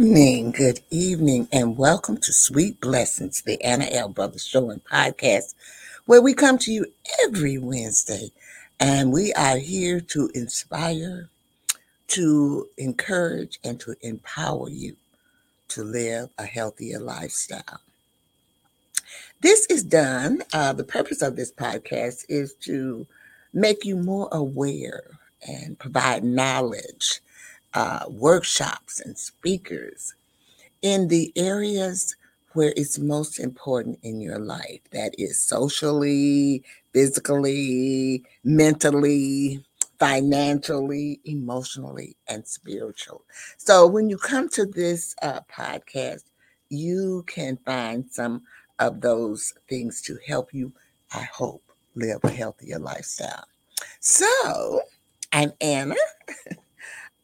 evening, good evening, and welcome to Sweet Blessings, the Anna L. Brothers Show and Podcast, where we come to you every Wednesday, and we are here to inspire, to encourage, and to empower you to live a healthier lifestyle. This is done. Uh, the purpose of this podcast is to make you more aware and provide knowledge uh, workshops and speakers in the areas where it's most important in your life that is socially, physically, mentally, financially, emotionally, and spiritual. So when you come to this uh, podcast, you can find some of those things to help you, I hope, live a healthier lifestyle. So I'm Anna.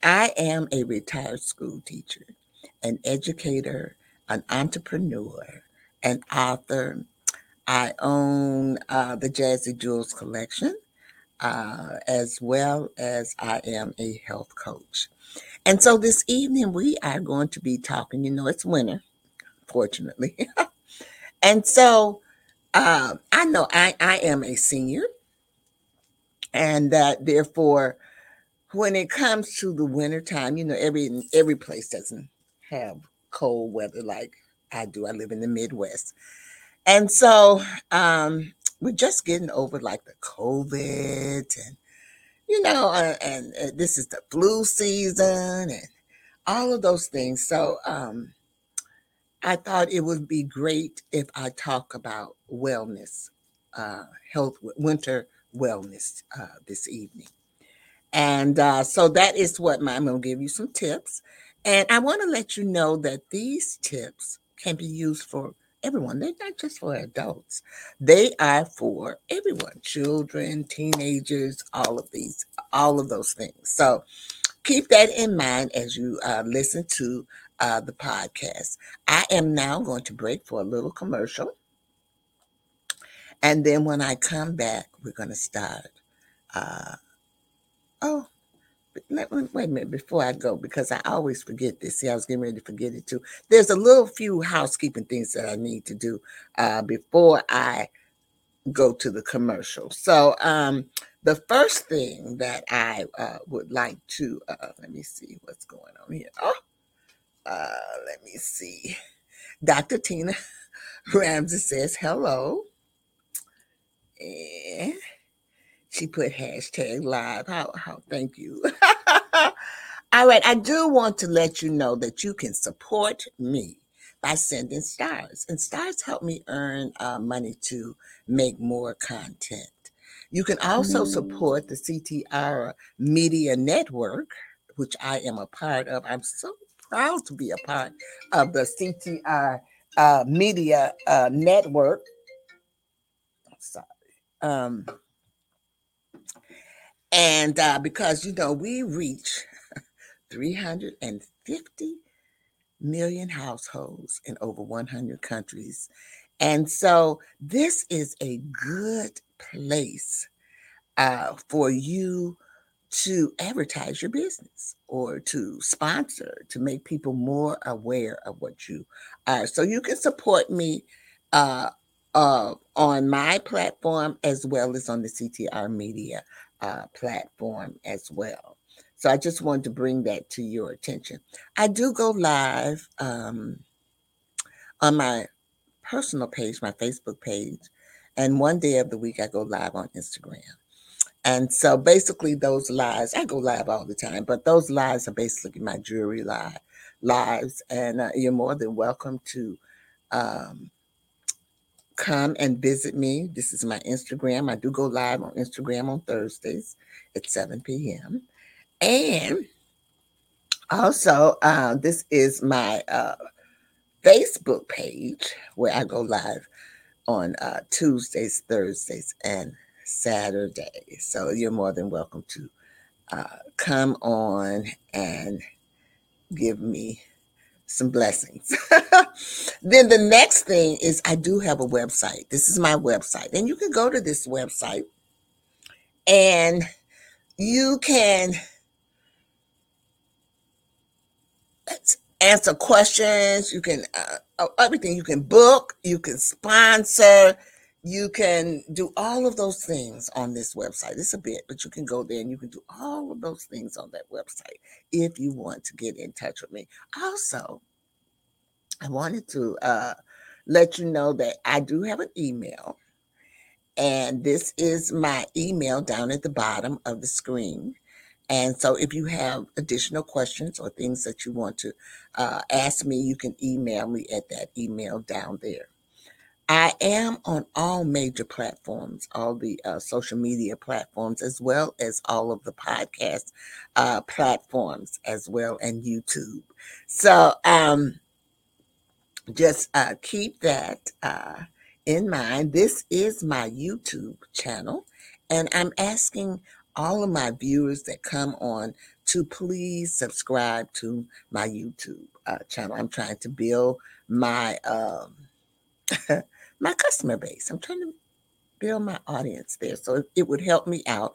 I am a retired school teacher, an educator, an entrepreneur, an author. I own uh, the Jazzy Jewels collection, uh, as well as I am a health coach. And so this evening we are going to be talking. You know, it's winter, fortunately. and so uh, I know I, I am a senior, and that therefore when it comes to the winter time, you know, every every place doesn't have cold weather like I do. I live in the Midwest. And so um we're just getting over like the COVID and you know, uh, and, and this is the flu season and all of those things. So um I thought it would be great if I talk about wellness, uh, health, winter wellness uh, this evening. And uh, so that is what my, I'm going to give you some tips. And I want to let you know that these tips can be used for everyone. They're not just for adults, they are for everyone children, teenagers, all of these, all of those things. So keep that in mind as you uh, listen to uh, the podcast. I am now going to break for a little commercial. And then when I come back, we're going to start uh, Oh, let me, wait a minute before I go because I always forget this. See, I was getting ready to forget it too. There's a little few housekeeping things that I need to do uh, before I go to the commercial. So, um, the first thing that I uh, would like to uh, let me see what's going on here. Oh, uh, let me see. Dr. Tina Ramsey says hello. And she put hashtag live. How how thank you. All right, I do want to let you know that you can support me by sending stars, and stars help me earn uh, money to make more content. You can also mm. support the CTR Media Network, which I am a part of. I'm so proud to be a part of the CTR uh, Media uh, Network. Sorry. Um, and uh, because, you know, we reach 350 million households in over 100 countries. And so this is a good place uh, for you to advertise your business or to sponsor to make people more aware of what you are. So you can support me uh, uh, on my platform as well as on the CTR Media uh, platform as well. So I just wanted to bring that to your attention. I do go live um, on my personal page, my Facebook page, and one day of the week I go live on Instagram. And so basically, those lives, I go live all the time, but those lives are basically my jewelry live, lives. And uh, you're more than welcome to um, come and visit me. This is my Instagram. I do go live on Instagram on Thursdays at 7 p.m. And also, uh, this is my uh, Facebook page where I go live on uh, Tuesdays, Thursdays, and Saturdays. So you're more than welcome to uh, come on and give me some blessings. then the next thing is I do have a website. This is my website. And you can go to this website and you can answer questions. You can uh, everything. You can book. You can sponsor. You can do all of those things on this website. It's a bit, but you can go there and you can do all of those things on that website if you want to get in touch with me. Also, I wanted to uh, let you know that I do have an email, and this is my email down at the bottom of the screen. And so, if you have additional questions or things that you want to uh, ask me, you can email me at that email down there. I am on all major platforms, all the uh, social media platforms, as well as all of the podcast uh, platforms, as well, and YouTube. So um, just uh, keep that uh, in mind. This is my YouTube channel, and I'm asking all of my viewers that come on to please subscribe to my YouTube uh, channel. I'm trying to build my. Um, my customer base. I'm trying to build my audience there. So it would help me out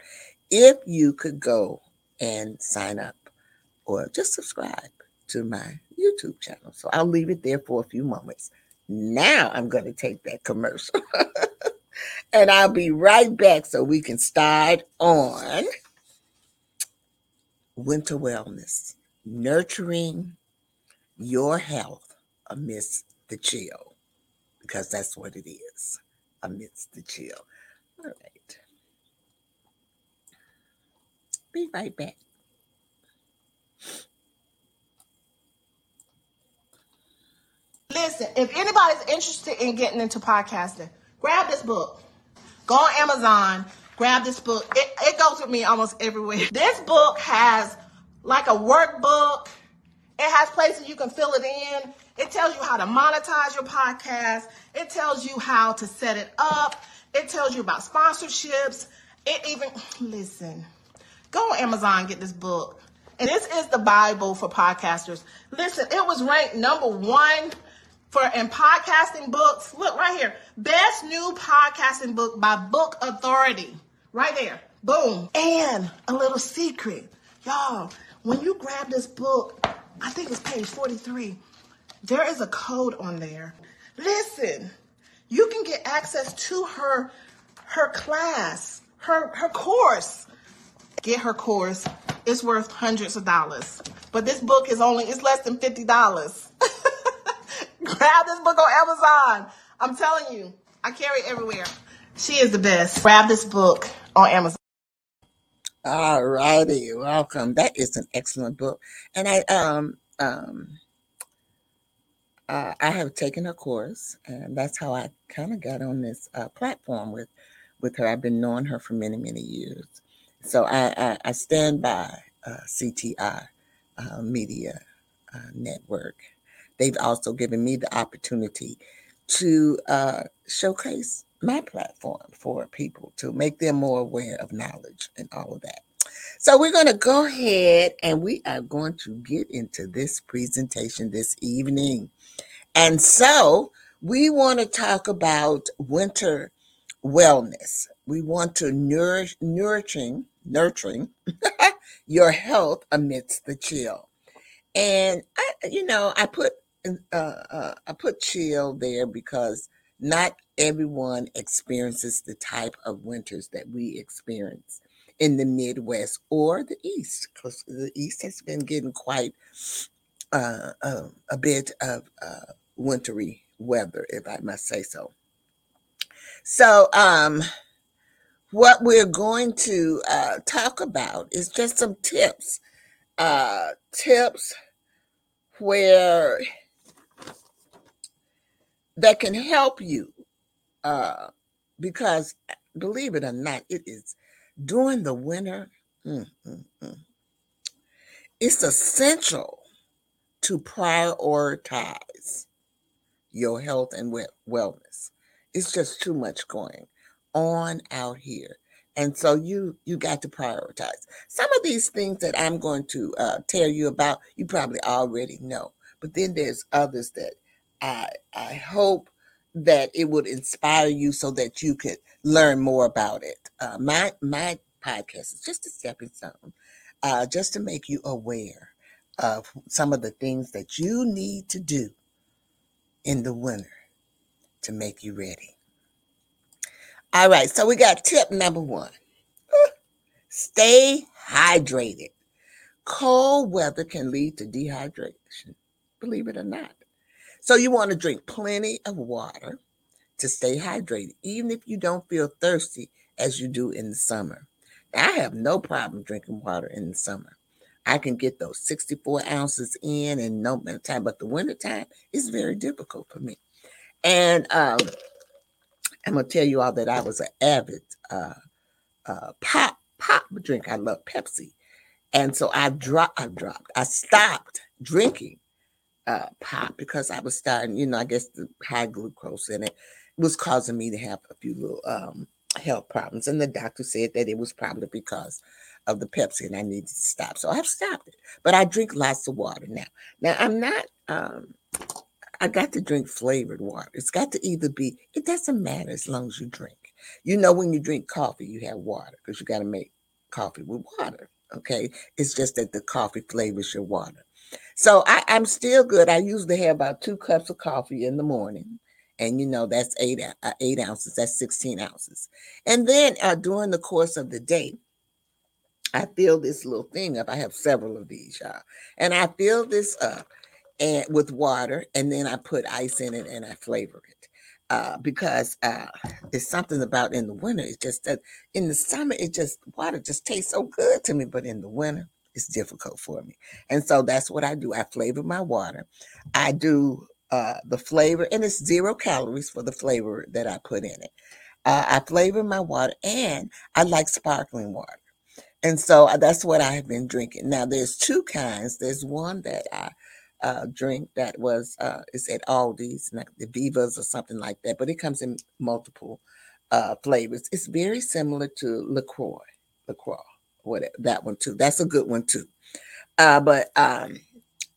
if you could go and sign up or just subscribe to my YouTube channel. So I'll leave it there for a few moments. Now I'm going to take that commercial and I'll be right back so we can start on winter wellness, nurturing your health uh, amidst the chill because that's what it is amidst the chill. All right. Be right back. Listen, if anybody's interested in getting into podcasting, grab this book. Go on Amazon, grab this book. It, it goes with me almost everywhere. This book has like a workbook. It has places you can fill it in. It tells you how to monetize your podcast. It tells you how to set it up. It tells you about sponsorships. It even, listen, go on Amazon, get this book. And this is the Bible for podcasters. Listen, it was ranked number one for in podcasting books. Look right here. Best new podcasting book by Book Authority. Right there. Boom. And a little secret. Y'all, when you grab this book, I think it's page 43. There is a code on there. Listen, you can get access to her her class, her her course. Get her course. It's worth hundreds of dollars. But this book is only it's less than $50. Grab this book on Amazon. I'm telling you, I carry everywhere. She is the best. Grab this book on Amazon. All righty, welcome. That is an excellent book, and I um um uh, I have taken a course, and that's how I kind of got on this uh, platform with with her. I've been knowing her for many many years, so I I, I stand by uh, CTI uh, Media uh, Network. They've also given me the opportunity to uh, showcase my platform for people to make them more aware of knowledge and all of that. So we're going to go ahead and we are going to get into this presentation this evening. And so we want to talk about winter wellness. We want to nourish, nourishing, nurturing your health amidst the chill. And I, you know, I put uh, uh, I put chill there because not everyone experiences the type of winters that we experience in the Midwest or the East, because the East has been getting quite uh, uh, a bit of uh, wintry weather, if I must say so. So, um, what we're going to uh, talk about is just some tips, uh, tips where that can help you, uh, because believe it or not, it is during the winter. Mm, mm, mm, it's essential to prioritize your health and wellness. It's just too much going on out here. And so you you got to prioritize. Some of these things that I'm going to uh, tell you about, you probably already know. But then there's others that I I hope that it would inspire you so that you could learn more about it. Uh, my my podcast is just a stepping stone, uh, just to make you aware of some of the things that you need to do in the winter to make you ready. All right, so we got tip number one stay hydrated. Cold weather can lead to dehydration, believe it or not. So you want to drink plenty of water to stay hydrated, even if you don't feel thirsty as you do in the summer. Now, I have no problem drinking water in the summer. I can get those 64 ounces in and no of time, but the winter time is very difficult for me. And um, I'm gonna tell you all that I was an avid uh, uh, pop pop drink. I love Pepsi, and so I dropped. I dropped. I stopped drinking uh, pop because I was starting. You know, I guess the high glucose in it was causing me to have a few little um, health problems, and the doctor said that it was probably because of the Pepsi and I needed to stop. So I've stopped it. But I drink lots of water now. Now I'm not um I got to drink flavored water. It's got to either be, it doesn't matter as long as you drink. You know, when you drink coffee, you have water because you got to make coffee with water. Okay. It's just that the coffee flavors your water. So I, I'm still good. I usually have about two cups of coffee in the morning and you know that's eight uh, eight ounces that's 16 ounces and then uh, during the course of the day I fill this little thing up. I have several of these, y'all. And I fill this up and with water, and then I put ice in it and I flavor it. Uh, because uh, it's something about in the winter. It's just that in the summer, it just water just tastes so good to me, but in the winter, it's difficult for me. And so that's what I do. I flavor my water. I do uh, the flavor, and it's zero calories for the flavor that I put in it. Uh, I flavor my water, and I like sparkling water. And so uh, that's what I have been drinking. Now there's two kinds. There's one that I uh, drink that was uh, it's at Aldi's, like the Vivas or something like that, but it comes in multiple uh, flavors. It's very similar to LaCroix, LaCroix, whatever that one too. That's a good one too. Uh, but um,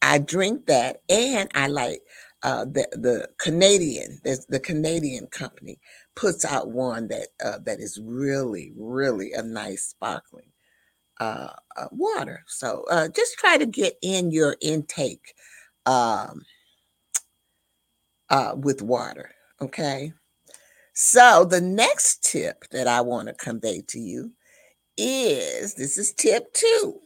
I drink that, and I like uh, the the Canadian. There's the Canadian company puts out one that uh, that is really really a nice sparkling uh, uh, water. So uh, just try to get in your intake um, uh, with water. Okay. So the next tip that I want to convey to you is this is tip two.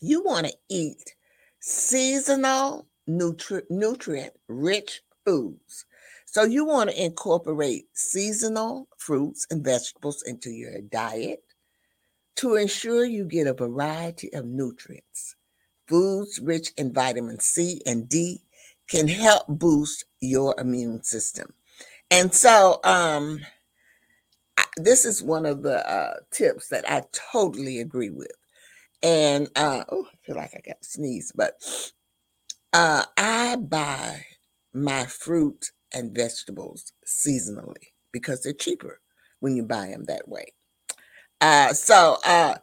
You want to eat seasonal nutri- nutrient rich foods. So you want to incorporate seasonal fruits and vegetables into your diet to ensure you get a variety of nutrients. Foods rich in vitamin C and D can help boost your immune system. And so, um, this is one of the uh, tips that I totally agree with. And uh, oh, I feel like I got to sneeze, but uh, I buy my fruit and vegetables seasonally because they're cheaper when you buy them that way. Uh, so, uh,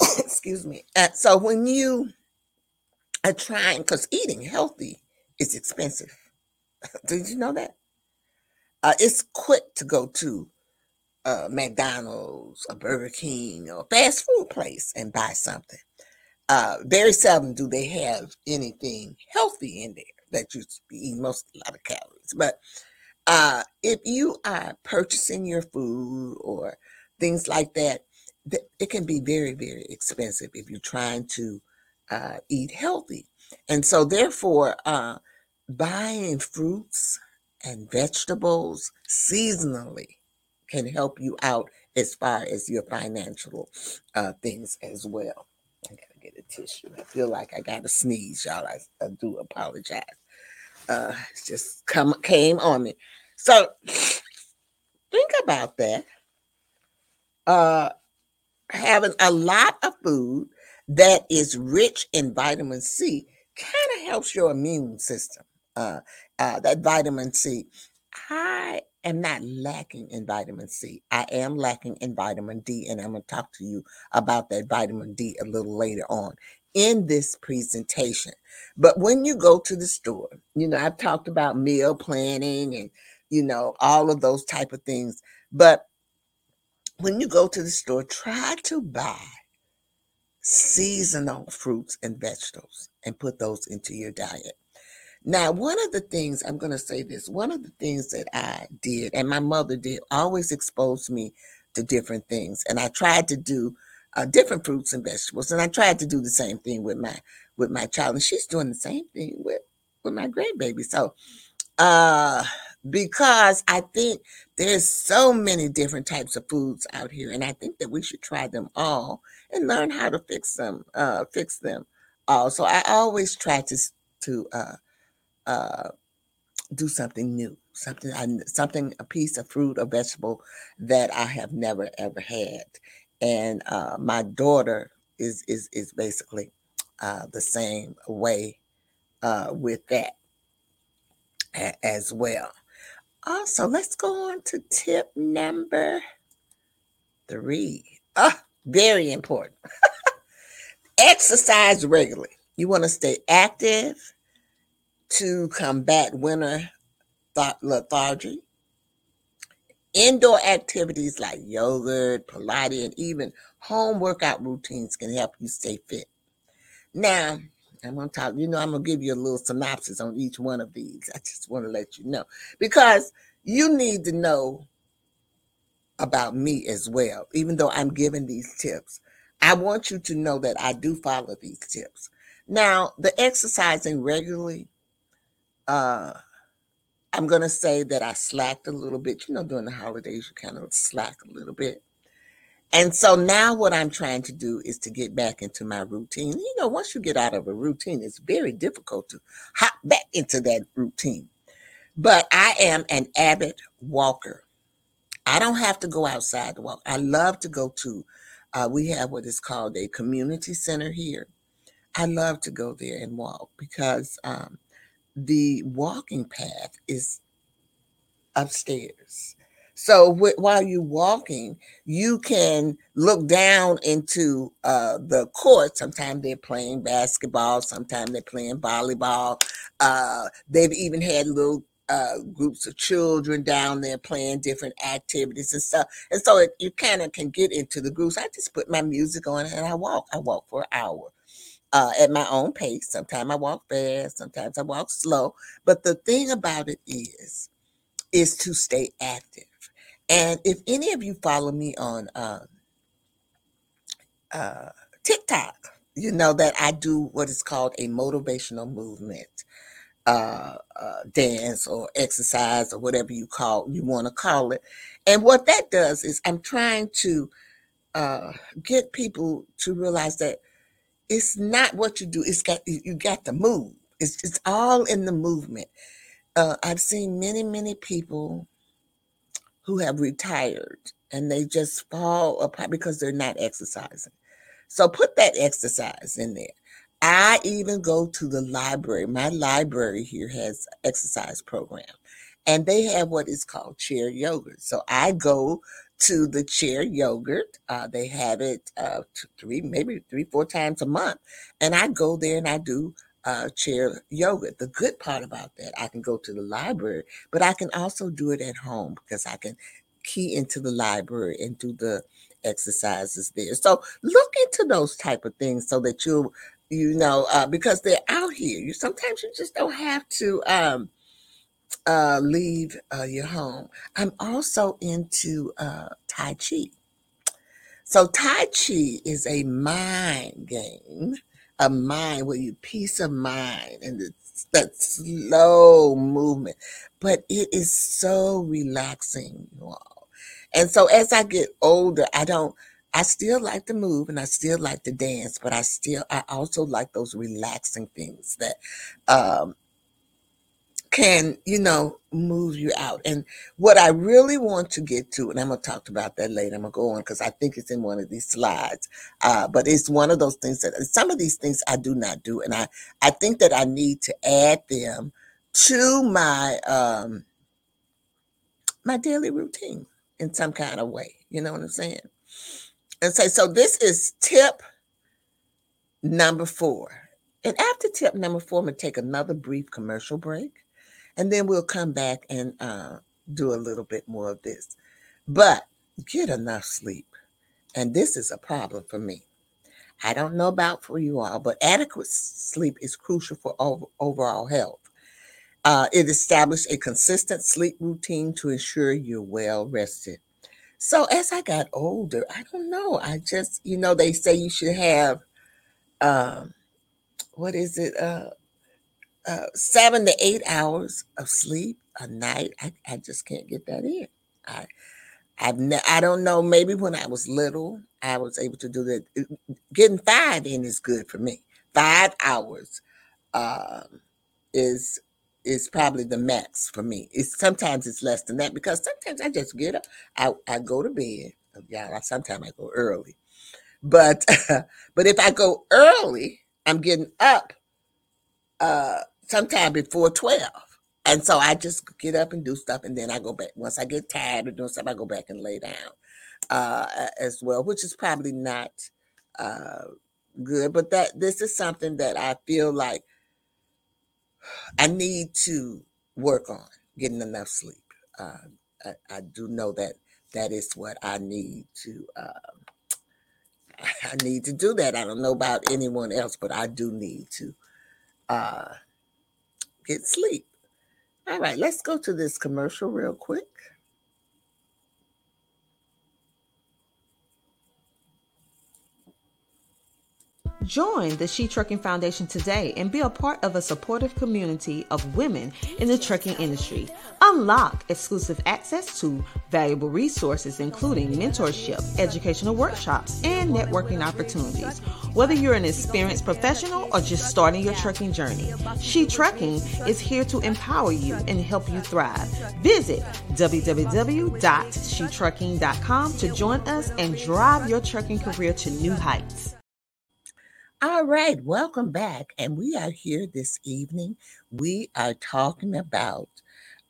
excuse me. Uh, so when you are trying, because eating healthy is expensive. Did you know that? Uh, it's quick to go to uh, McDonald's, a Burger King, or fast food place and buy something. Uh, very seldom do they have anything healthy in there that you eat most a lot of calories. But uh, if you are purchasing your food or things like that, it can be very, very expensive if you're trying to uh, eat healthy. And so, therefore, uh, buying fruits and vegetables seasonally can help you out as far as your financial uh, things as well. I gotta get a tissue. I feel like I gotta sneeze, y'all. I, I do apologize. Uh, it's just come came on me. So think about that uh, having a lot of food that is rich in vitamin C kind of helps your immune system. Uh, uh, that vitamin C. I am not lacking in vitamin C. I am lacking in vitamin D, and I'm going to talk to you about that vitamin D a little later on in this presentation. But when you go to the store, you know, I've talked about meal planning and, you know, all of those type of things. But when you go to the store, try to buy seasonal fruits and vegetables and put those into your diet. Now, one of the things I'm going to say this one of the things that I did, and my mother did, always exposed me to different things. And I tried to do uh, different fruits and vegetables. And I tried to do the same thing with my with my child. And she's doing the same thing with, with my grandbaby. So uh because I think there's so many different types of foods out here, and I think that we should try them all and learn how to fix them, uh, fix them all. So I always try to to uh, uh, do something new, something something a piece of fruit or vegetable that I have never ever had, and uh, my daughter is is is basically uh, the same way uh, with that as well. Also, let's go on to tip number three. Ah, very important. Exercise regularly. You want to stay active to combat winter th- lethargy. Indoor activities like yoga, Pilates, and even home workout routines can help you stay fit. Now, I'm going to you know, I'm to give you a little synopsis on each one of these. I just want to let you know because you need to know about me as well, even though I'm giving these tips. I want you to know that I do follow these tips. Now, the exercising regularly, uh, I'm to say that I slacked a little bit. You know, during the holidays, you kind of slack a little bit. And so now what I'm trying to do is to get back into my routine. You know, once you get out of a routine, it's very difficult to hop back into that routine. But I am an avid walker. I don't have to go outside to walk. I love to go to, uh, we have what is called a community center here. I love to go there and walk because um, the walking path is upstairs. So while you're walking, you can look down into uh, the court. Sometimes they're playing basketball, sometimes they're playing volleyball. Uh, they've even had little uh, groups of children down there playing different activities and stuff. And so it, you kind of can get into the groups. I just put my music on and I walk. I walk for an hour. Uh, at my own pace. Sometimes I walk fast, sometimes I walk slow. But the thing about it is, is to stay active. And if any of you follow me on uh, uh, TikTok, you know that I do what is called a motivational movement uh, uh, dance or exercise or whatever you call you want to call it. And what that does is I'm trying to uh, get people to realize that it's not what you do; it's got you got to move. It's it's all in the movement. Uh, I've seen many many people who have retired and they just fall apart because they're not exercising. So put that exercise in there. I even go to the library. My library here has exercise program and they have what is called chair yoga. So I go to the chair yoga. Uh, they have it uh, three, maybe three, four times a month. And I go there and I do uh, chair yoga. The good part about that, I can go to the library, but I can also do it at home because I can key into the library and do the exercises there. So look into those type of things so that you you know uh, because they're out here. You sometimes you just don't have to um, uh, leave uh, your home. I'm also into uh, Tai Chi. So Tai Chi is a mind game a mind where you peace of mind and it's that slow movement. But it is so relaxing, you all. And so as I get older, I don't I still like to move and I still like to dance, but I still I also like those relaxing things that um can, you know, move you out. And what I really want to get to, and I'm going to talk about that later, I'm going to go on because I think it's in one of these slides. Uh, but it's one of those things that some of these things I do not do. And I, I think that I need to add them to my, um, my daily routine in some kind of way. You know what I'm saying? And say, so this is tip number four. And after tip number four, I'm going to take another brief commercial break and then we'll come back and uh, do a little bit more of this. But get enough sleep. And this is a problem for me. I don't know about for you all, but adequate sleep is crucial for over, overall health. Uh, it established a consistent sleep routine to ensure you're well rested. So as I got older, I don't know. I just, you know, they say you should have, um, what is it, uh, uh, seven to eight hours of sleep a night. I, I just can't get that in. I, I've ne- I don't know. Maybe when I was little, I was able to do that. Getting five in is good for me. Five hours um, is is probably the max for me. It's sometimes it's less than that because sometimes I just get up, I, I go to bed. Yeah, sometimes I go early, but but if I go early, I'm getting up uh sometime before twelve, and so I just get up and do stuff, and then I go back. Once I get tired of doing stuff, I go back and lay down uh, as well, which is probably not uh, good. But that this is something that I feel like I need to work on getting enough sleep. Uh, I, I, do know that that is what I need to. Uh, I need to do that. I don't know about anyone else, but I do need to uh, get sleep. All right, let's go to this commercial real quick. Join the She Trucking Foundation today and be a part of a supportive community of women in the trucking industry. Unlock exclusive access to valuable resources, including mentorship, educational workshops, and networking opportunities. Whether you're an experienced professional or just starting your trucking journey, She Trucking is here to empower you and help you thrive. Visit www.shetrucking.com to join us and drive your trucking career to new heights. All right, welcome back. And we are here this evening. We are talking about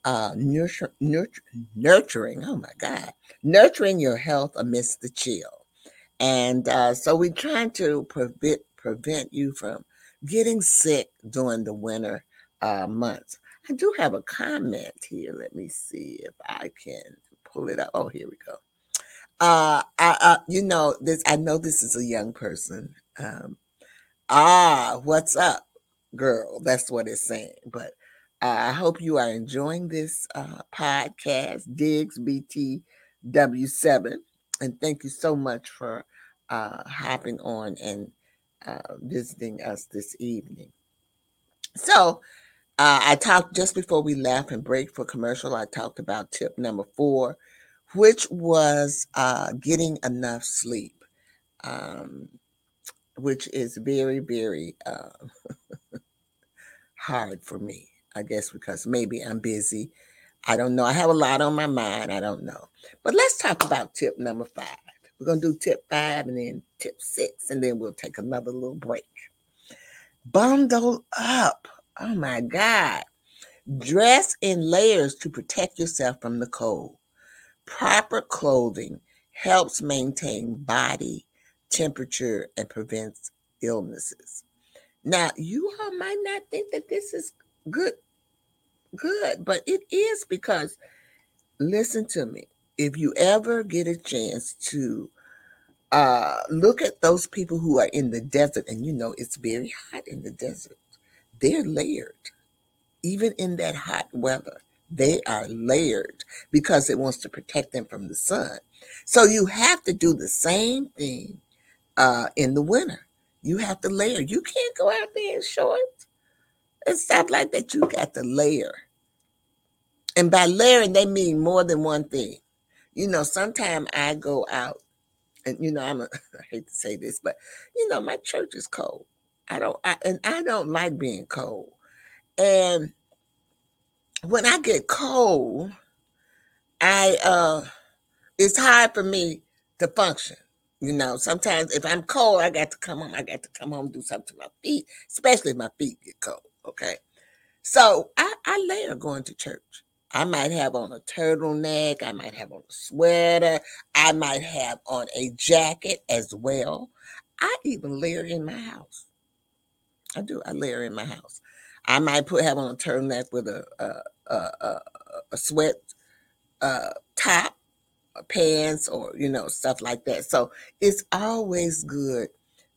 uh, nurture, nurture, nurturing, oh my God, nurturing your health amidst the chill. And uh, so we're trying to prevent, prevent you from getting sick during the winter uh, months. I do have a comment here. Let me see if I can pull it up. Oh, here we go. Uh, I, uh, you know, this. I know this is a young person, um, Ah, what's up, girl? That's what it's saying. But uh, I hope you are enjoying this uh, podcast, Diggs BTW7. And thank you so much for uh, hopping on and uh, visiting us this evening. So, uh, I talked just before we left and break for commercial. I talked about tip number four, which was uh, getting enough sleep. Um, which is very, very uh, hard for me, I guess, because maybe I'm busy. I don't know. I have a lot on my mind. I don't know. But let's talk about tip number five. We're going to do tip five and then tip six, and then we'll take another little break. Bundle up. Oh my God. Dress in layers to protect yourself from the cold. Proper clothing helps maintain body temperature and prevents illnesses. Now, you all might not think that this is good, good, but it is because listen to me. If you ever get a chance to uh, look at those people who are in the desert, and you know it's very hot in the desert, they're layered. Even in that hot weather, they are layered because it wants to protect them from the sun. So you have to do the same thing uh, in the winter. You have to layer. You can't go out there in shorts and stuff like that. You got to layer. And by layering, they mean more than one thing. You know, sometimes I go out, and you know, I'm a, I hate to say this, but you know, my church is cold. I don't, I, and I don't like being cold. And when I get cold, I uh, it's hard for me to function. You know, sometimes if I'm cold, I got to come home. I got to come home do something to my feet, especially if my feet get cold. Okay. So I, I later going to church. I might have on a turtleneck. I might have on a sweater. I might have on a jacket as well. I even layer in my house. I do. I layer in my house. I might put have on a turtleneck with a a, a, a, a sweat uh, top pants or you know stuff like that so it's always good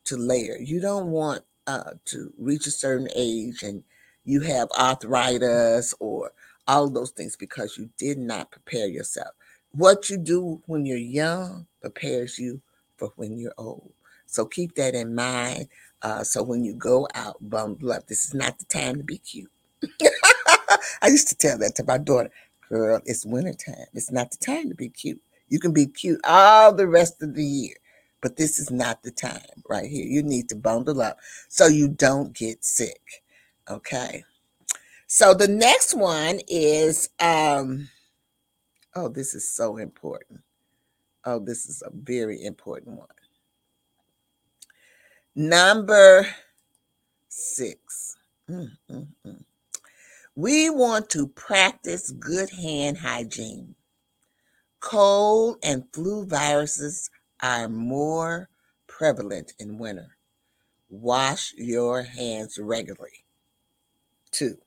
to layer. You don't want uh, to reach a certain age and you have arthritis or all those things because you did not prepare yourself. What you do when you're young prepares you for when you're old. So keep that in mind. Uh, so when you go out, bundle up. This is not the time to be cute. I used to tell that to my daughter, girl, it's wintertime. It's not the time to be cute. You can be cute all the rest of the year, but this is not the time right here. You need to bundle up so you don't get sick. Okay. So the next one is um oh, this is so important. Oh, this is a very important one. Number six. Mm, mm, mm. We want to practice good hand hygiene. Cold and flu viruses are more prevalent in winter. Wash your hands regularly. Two,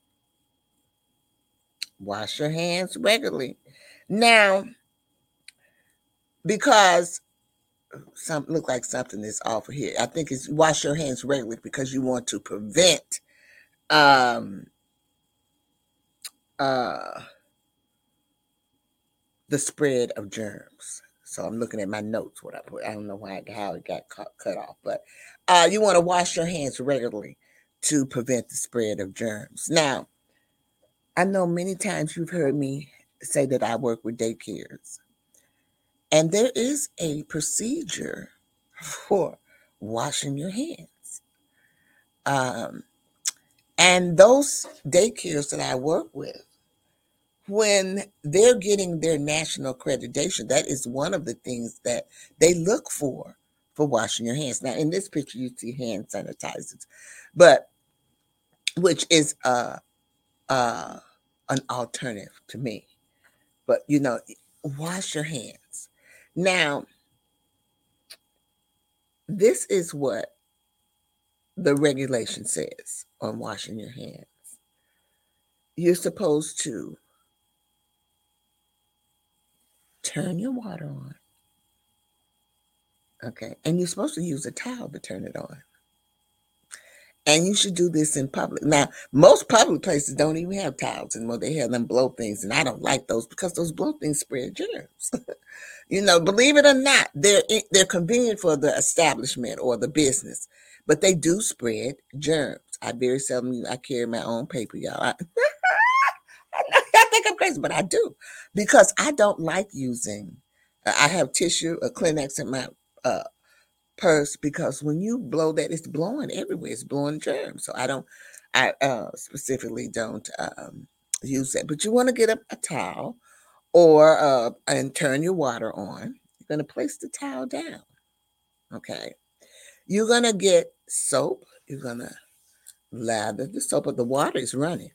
wash your hands regularly. Now, because some look like something is off here. I think it's wash your hands regularly because you want to prevent um uh the spread of germs. So I'm looking at my notes, what I put. I don't know why how it got cut, cut off, but uh, you want to wash your hands regularly to prevent the spread of germs. Now, I know many times you've heard me say that I work with daycares, and there is a procedure for washing your hands. Um, and those daycares that I work with, when they're getting their national accreditation, that is one of the things that they look for for washing your hands. Now, in this picture, you see hand sanitizers, but which is uh, uh, an alternative to me. But you know, wash your hands. Now, this is what the regulation says on washing your hands. You're supposed to turn your water on. Okay. And you're supposed to use a towel to turn it on. And you should do this in public. Now, most public places don't even have towels anymore. They have them blow things, and I don't like those because those blow things spread germs. you know, believe it or not, they're they're convenient for the establishment or the business, but they do spread germs. I very seldom I carry my own paper, y'all. I, think I'm crazy, but I do because I don't like using. I have tissue, a Kleenex in my uh, purse because when you blow that, it's blowing everywhere. It's blowing germs. So I don't, I uh, specifically don't um, use that. But you want to get a, a towel or uh, and turn your water on. You're going to place the towel down. Okay. You're going to get soap. You're going to lather the soap, but the water is running.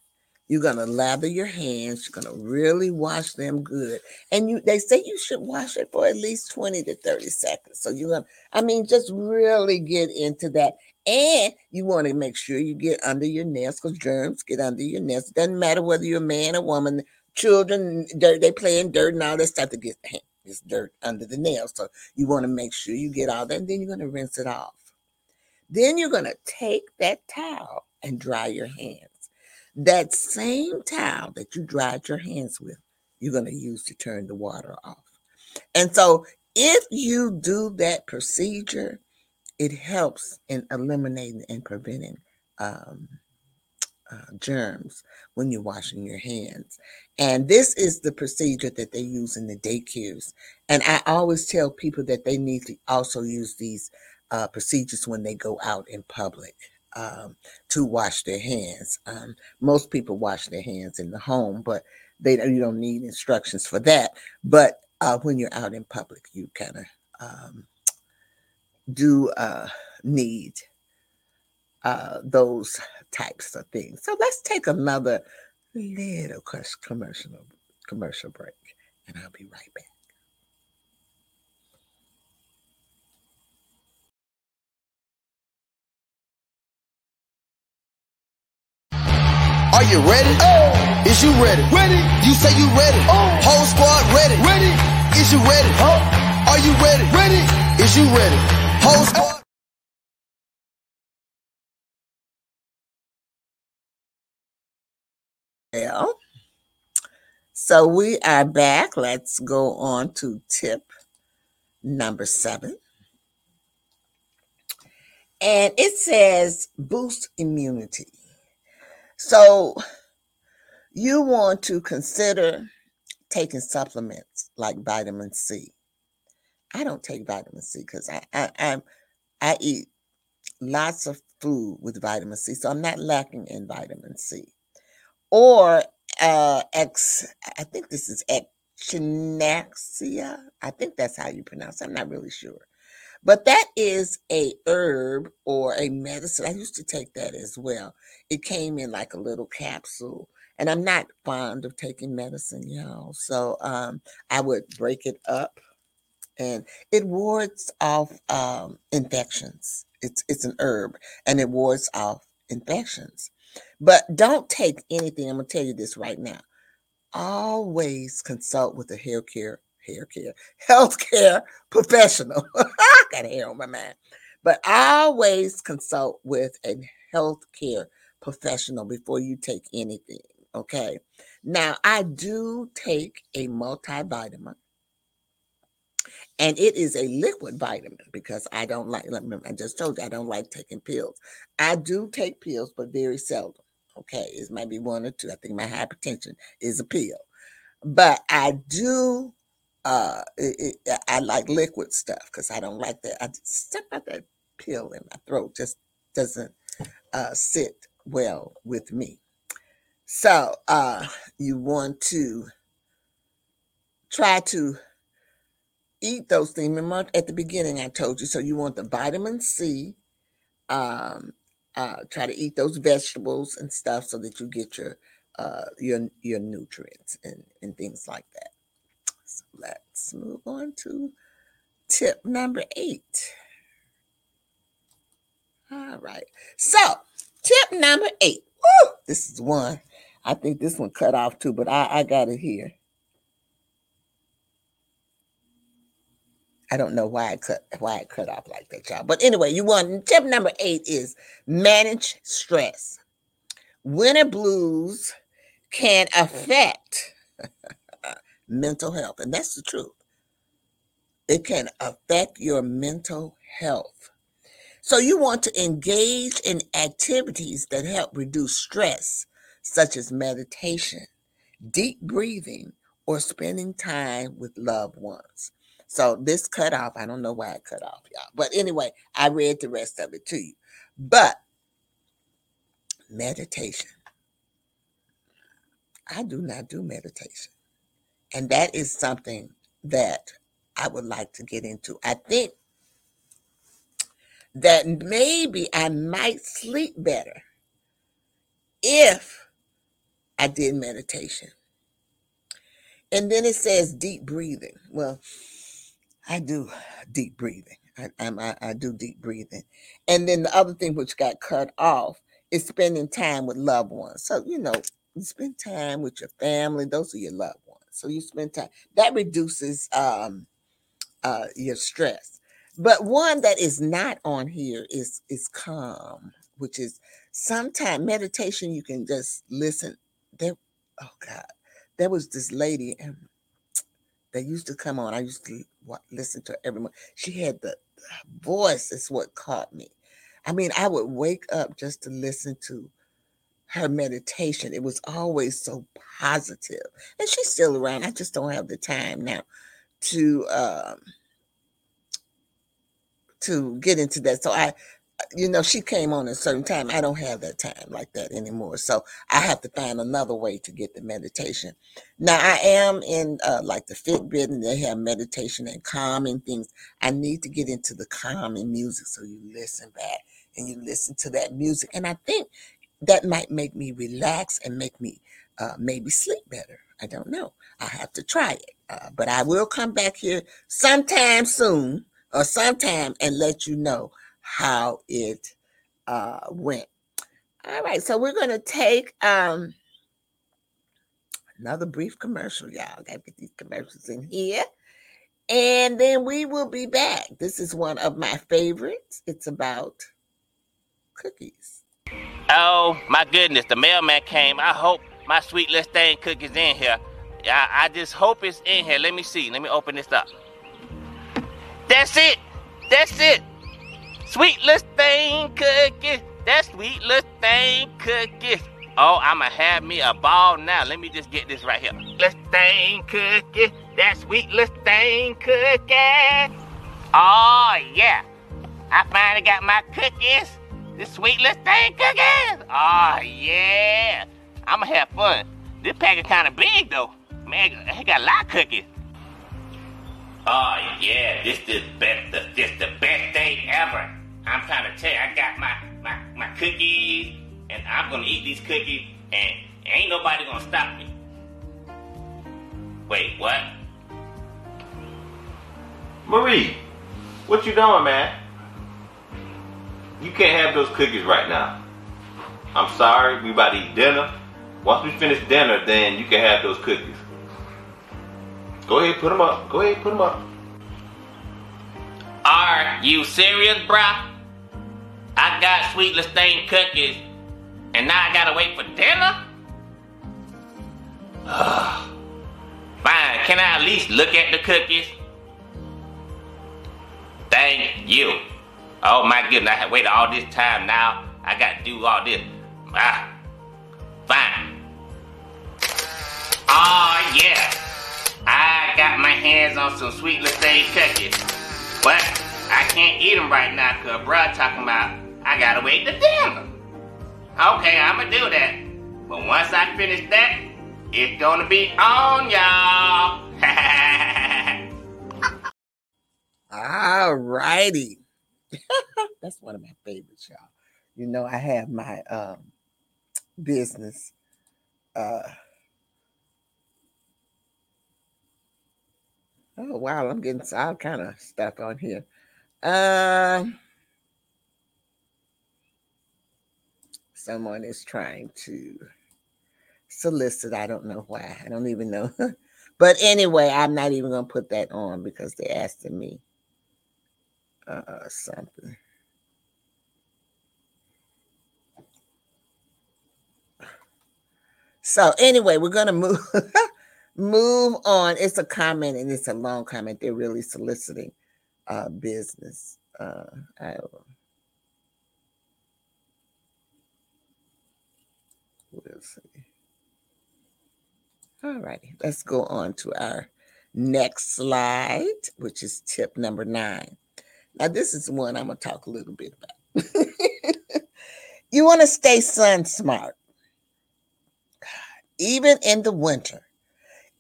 You're gonna lather your hands. You're gonna really wash them good. And you they say you should wash it for at least 20 to 30 seconds. So you're gonna, I mean, just really get into that. And you want to make sure you get under your nails because germs get under your nails. It doesn't matter whether you're a man or woman, children, dirt, they play in dirt and all that stuff to get this dirt under the nails. So you want to make sure you get all that, and then you're gonna rinse it off. Then you're gonna take that towel and dry your hands. That same towel that you dried your hands with, you're going to use to turn the water off. And so, if you do that procedure, it helps in eliminating and preventing um, uh, germs when you're washing your hands. And this is the procedure that they use in the daycares. And I always tell people that they need to also use these uh, procedures when they go out in public um, to wash their hands. Um, most people wash their hands in the home, but they you don't need instructions for that. But uh, when you're out in public, you kind of um, do uh, need uh, those types of things. So let's take another little commercial commercial break, and I'll be right back. Are you ready? Oh. Is you ready? Ready. You say you ready. Oh. Whole squad ready. Ready. Is you ready? Oh. Are you ready? Ready. Is you ready? Whole squad. Well, so we are back. Let's go on to tip number seven. And it says boost immunity. So you want to consider taking supplements like vitamin C. I don't take vitamin C because I, I I I eat lots of food with vitamin C, so I'm not lacking in vitamin C. Or uh ex I think this is echinacea. I think that's how you pronounce it. I'm not really sure. But that is a herb or a medicine. I used to take that as well. It came in like a little capsule. And I'm not fond of taking medicine, y'all. So um I would break it up and it wards off um infections. It's it's an herb and it wards off infections. But don't take anything. I'm gonna tell you this right now. Always consult with a hair care, hair care, healthcare professional. I got hair on my mind. But always consult with a healthcare professional before you take anything. Okay. Now I do take a multivitamin and it is a liquid vitamin because I don't like, I just told you, I don't like taking pills. I do take pills, but very seldom. Okay, it might be one or two. I think my hypertension is a pill, but I do. Uh, it, it, I like liquid stuff because I don't like that. I stuff about that pill in my throat just doesn't uh, sit well with me. So uh, you want to try to eat those things. Remember at the beginning I told you. So you want the vitamin C. Um, uh, try to eat those vegetables and stuff so that you get your uh, your your nutrients and, and things like that. Let's move on to tip number eight. All right. So tip number eight. Woo! This is one. I think this one cut off too, but I, I got it here. I don't know why I cut why I cut off like that, y'all. But anyway, you want tip number eight is manage stress. Winter blues can affect mental health, and that's the truth. It can affect your mental health. So you want to engage in activities that help reduce stress, such as meditation, deep breathing, or spending time with loved ones. So this cut off, I don't know why it cut off, y'all. But anyway, I read the rest of it to you. But meditation. I do not do meditation. And that is something that I would like to get into. I think that maybe I might sleep better if I did meditation. And then it says deep breathing. Well, I do deep breathing. I, I, I do deep breathing. And then the other thing which got cut off is spending time with loved ones. So, you know, you spend time with your family, those are your loved. So you spend time. That reduces um uh your stress. But one that is not on here is is calm, which is sometimes meditation you can just listen. There, oh God, there was this lady and that used to come on. I used to listen to everyone. She had the voice is what caught me. I mean, I would wake up just to listen to her meditation. It was always so positive. And she's still around. I just don't have the time now to um to get into that. So I you know, she came on a certain time. I don't have that time like that anymore. So I have to find another way to get the meditation. Now I am in uh, like the Fitbit and they have meditation and calming things. I need to get into the calming music. So you listen back and you listen to that music. And I think that might make me relax and make me uh, maybe sleep better. I don't know. I have to try it. Uh, but I will come back here sometime soon or sometime and let you know how it uh, went. All right, so we're going to take um, another brief commercial, y'all. Got to get these commercials in here. And then we will be back. This is one of my favorites. It's about cookies. Oh, my goodness. The mailman came. I hope my sweet little thing cookies in here. I, I just hope it's in here. Let me see. Let me open this up. That's it. That's it. Sweet little thing cookies. That sweet little thing cookies. Oh, I'ma have me a ball now. Let me just get this right here. Little thing cookie. That sweet little thing cookie. Oh yeah. I finally got my cookies. This sweet little thing cookies. Oh ah, yeah. I'ma have fun. This package kinda big though. Man, it got a lot of cookies. Oh yeah, this the best this the best day ever. I'm trying to tell you, I got my, my, my cookies, and I'm gonna eat these cookies, and ain't nobody gonna stop me. Wait, what? Marie, what you doing, man? You can't have those cookies right now. I'm sorry, we about to eat dinner. Once we finish dinner, then you can have those cookies. Go ahead, put them up. Go ahead, put them up. Are you serious, bruh? I got sweet Lestain cookies, and now I gotta wait for dinner? Fine, can I at least look at the cookies? Thank you. Oh my goodness, I waited all this time now. I gotta do all this. Ah, fine. Oh yeah. I got my hands on some sweet Lestain cookies. But I can't eat them right now because bruh talking about I gotta wait to dinner. Okay, I'ma do that. But once I finish that, it's gonna be on y'all. All righty. That's one of my favorites, y'all. You know, I have my um, business. Uh, oh wow, I'm getting all kind of stuff on here. Um, someone is trying to solicit. I don't know why. I don't even know. but anyway, I'm not even to put that on because they're asking me uh, something. So anyway, we're gonna move move on. It's a comment and it's a long comment. They're really soliciting uh, business. Uh, I we'll see. All righty, let's go on to our next slide, which is tip number nine. Now, this is one I'm going to talk a little bit about. you want to stay sun smart. Even in the winter,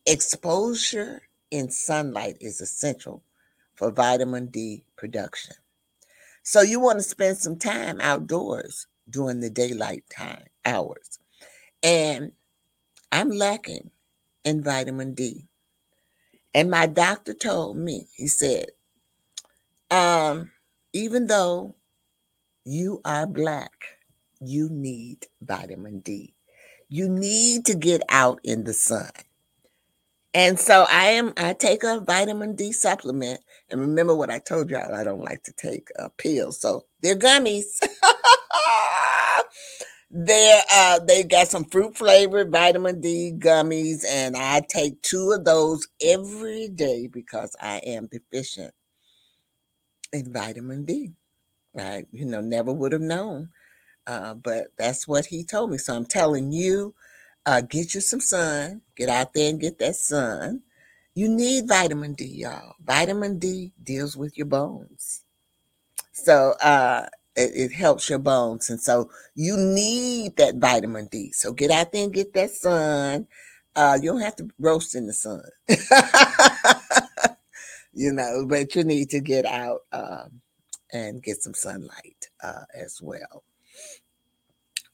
exposure in sunlight is essential for vitamin D production. So you want to spend some time outdoors during the daylight time hours. And I'm lacking in vitamin D. And my doctor told me, he said, um, even though you are black, you need vitamin D. You need to get out in the sun. And so I am I take a vitamin D supplement. And remember what I told y'all, I don't like to take uh, pills. So they're gummies. they're uh they got some fruit flavored vitamin D gummies, and I take two of those every day because I am deficient in vitamin D. I, you know, never would have known. Uh, but that's what he told me. So I'm telling you, uh, get you some sun, get out there and get that sun. You need vitamin D, y'all. Vitamin D deals with your bones. So uh, it, it helps your bones. And so you need that vitamin D. So get out there and get that sun. Uh, you don't have to roast in the sun. you know, but you need to get out um, and get some sunlight uh, as well.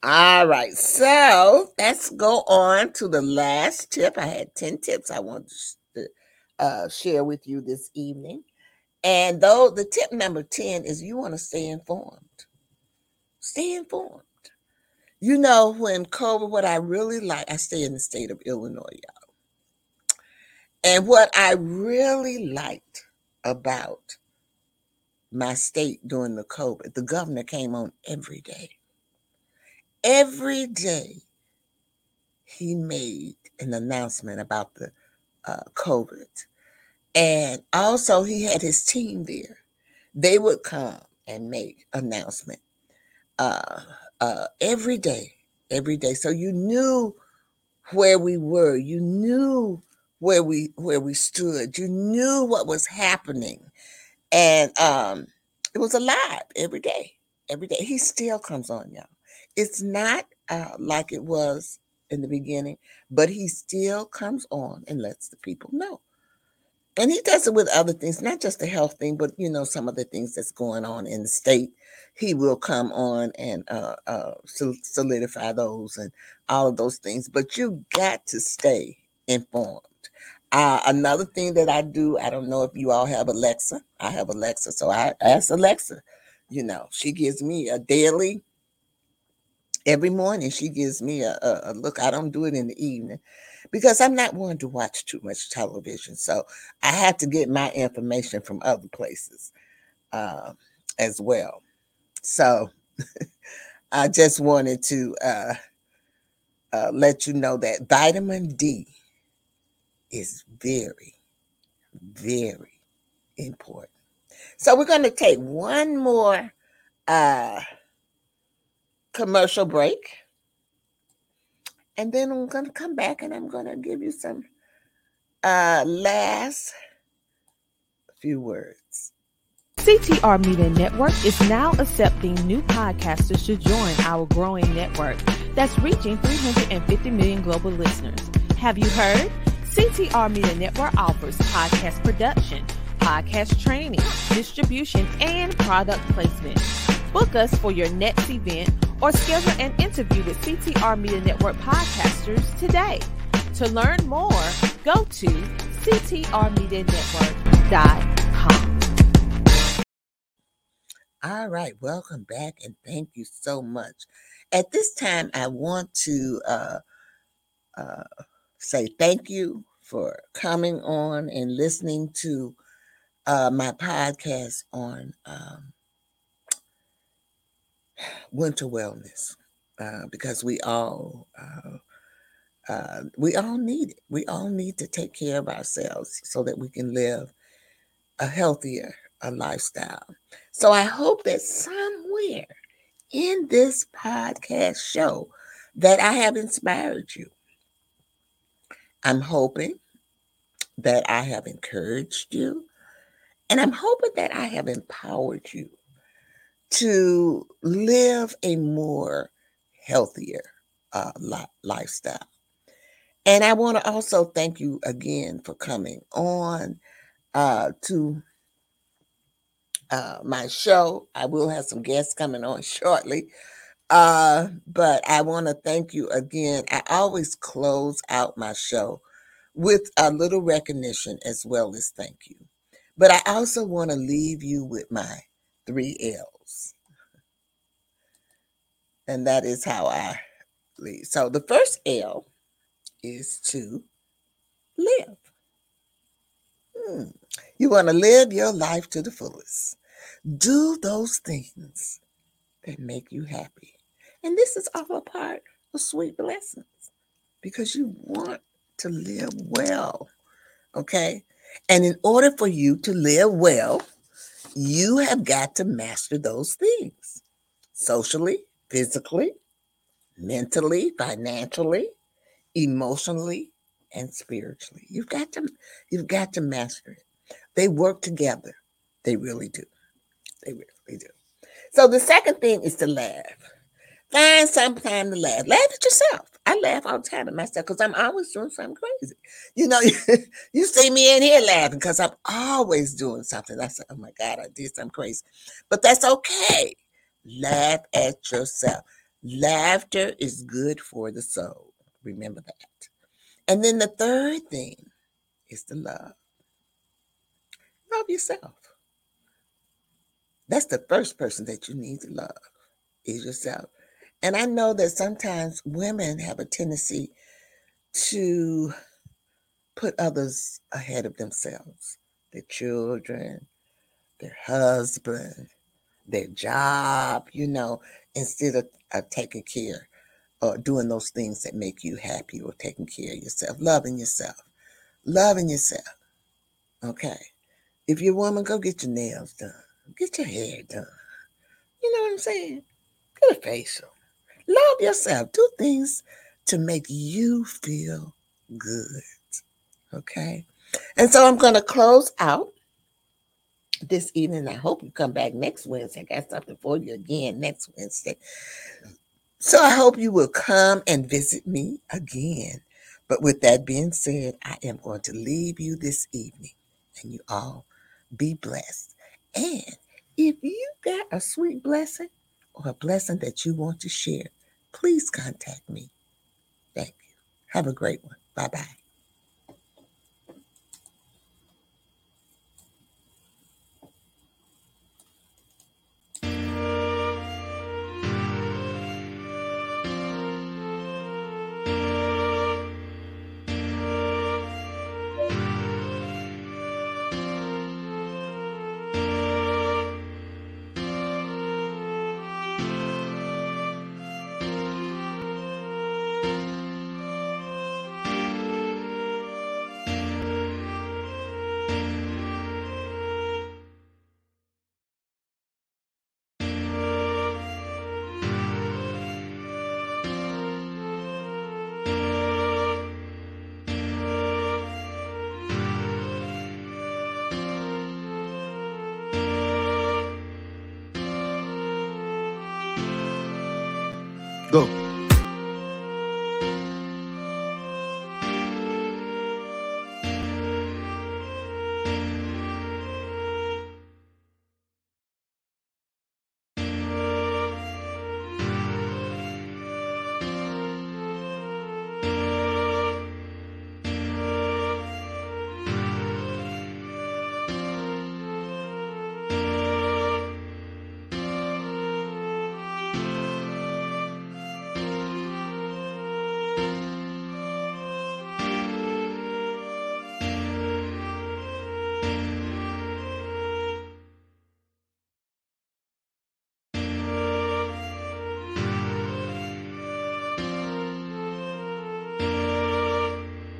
All right, so let's go on to the last tip. I had 10 tips I want to uh, share with you this evening. And though the tip number 10 is you want to stay informed. Stay informed. You know, when COVID, what I really like, I stay in the state of Illinois, y'all. And what I really liked about my state during the COVID, the governor came on every day. Every day, he made an announcement about the uh, COVID. And also, he had his team there. They would come and make announcement uh, uh, every day, every day. So you knew where we were. You knew where we where we stood. You knew what was happening, and um, it was alive every day. Every day, he still comes on, y'all. It's not uh, like it was in the beginning, but he still comes on and lets the people know. And he does it with other things, not just the health thing, but you know some of the things that's going on in the state. He will come on and uh, uh, solidify those and all of those things. But you got to stay informed. Uh, another thing that I do, I don't know if you all have Alexa. I have Alexa, so I ask Alexa. You know, she gives me a daily every morning she gives me a, a, a, look i don't do it in the evening because i'm not one to watch too much television so i have to get my information from other places uh, as well so i just wanted to uh, uh, let you know that vitamin d is very very important so we're going to take one more uh commercial break. And then I'm going to come back and I'm going to give you some uh, last few words. CTR Media Network is now accepting new podcasters to join our growing network that's reaching 350 million global listeners. Have you heard? CTR Media Network offers podcast production, podcast training, distribution, and product placement. Book us for your next event or schedule an interview with CTR Media Network podcasters today. To learn more, go to ctrmedianetwork.com. All right, welcome back and thank you so much. At this time, I want to uh, uh, say thank you for coming on and listening to uh, my podcast on um, winter wellness uh, because we all uh, uh, we all need it. We all need to take care of ourselves so that we can live a healthier a lifestyle. So I hope that somewhere in this podcast show that I have inspired you. I'm hoping that I have encouraged you, and I'm hoping that I have empowered you to live a more healthier uh, li- lifestyle. And I want to also thank you again for coming on uh, to uh, my show. I will have some guests coming on shortly. Uh, but I want to thank you again. I always close out my show with a little recognition as well as thank you. But I also want to leave you with my three L's. And that is how I leave. So the first L is to live. Hmm. You want to live your life to the fullest. Do those things that make you happy. And this is all a part of sweet blessings because you want to live well. Okay. And in order for you to live well, you have got to master those things socially, physically, mentally, financially, emotionally, and spiritually. You've got to you've got to master it. They work together. They really do. They really do. So the second thing is to laugh. Find some time to laugh. Laugh at yourself. I laugh all the time at myself because I'm always doing something crazy. You know, you see me in here laughing because I'm always doing something. I say, oh my God, I did something crazy. But that's okay. Laugh at yourself. Laughter is good for the soul. Remember that. And then the third thing is to love. Love yourself. That's the first person that you need to love is yourself. And I know that sometimes women have a tendency to put others ahead of themselves, their children, their husband, their job, you know, instead of, of taking care or doing those things that make you happy or taking care of yourself, loving yourself, loving yourself. Okay. If you're a woman, go get your nails done, get your hair done. You know what I'm saying? Get a facial. Love yourself. Do things to make you feel good. Okay. And so I'm going to close out this evening. I hope you come back next Wednesday. I got something for you again next Wednesday. So I hope you will come and visit me again. But with that being said, I am going to leave you this evening and you all be blessed. And if you got a sweet blessing or a blessing that you want to share, please contact me. Thank you. Have a great one. Bye bye.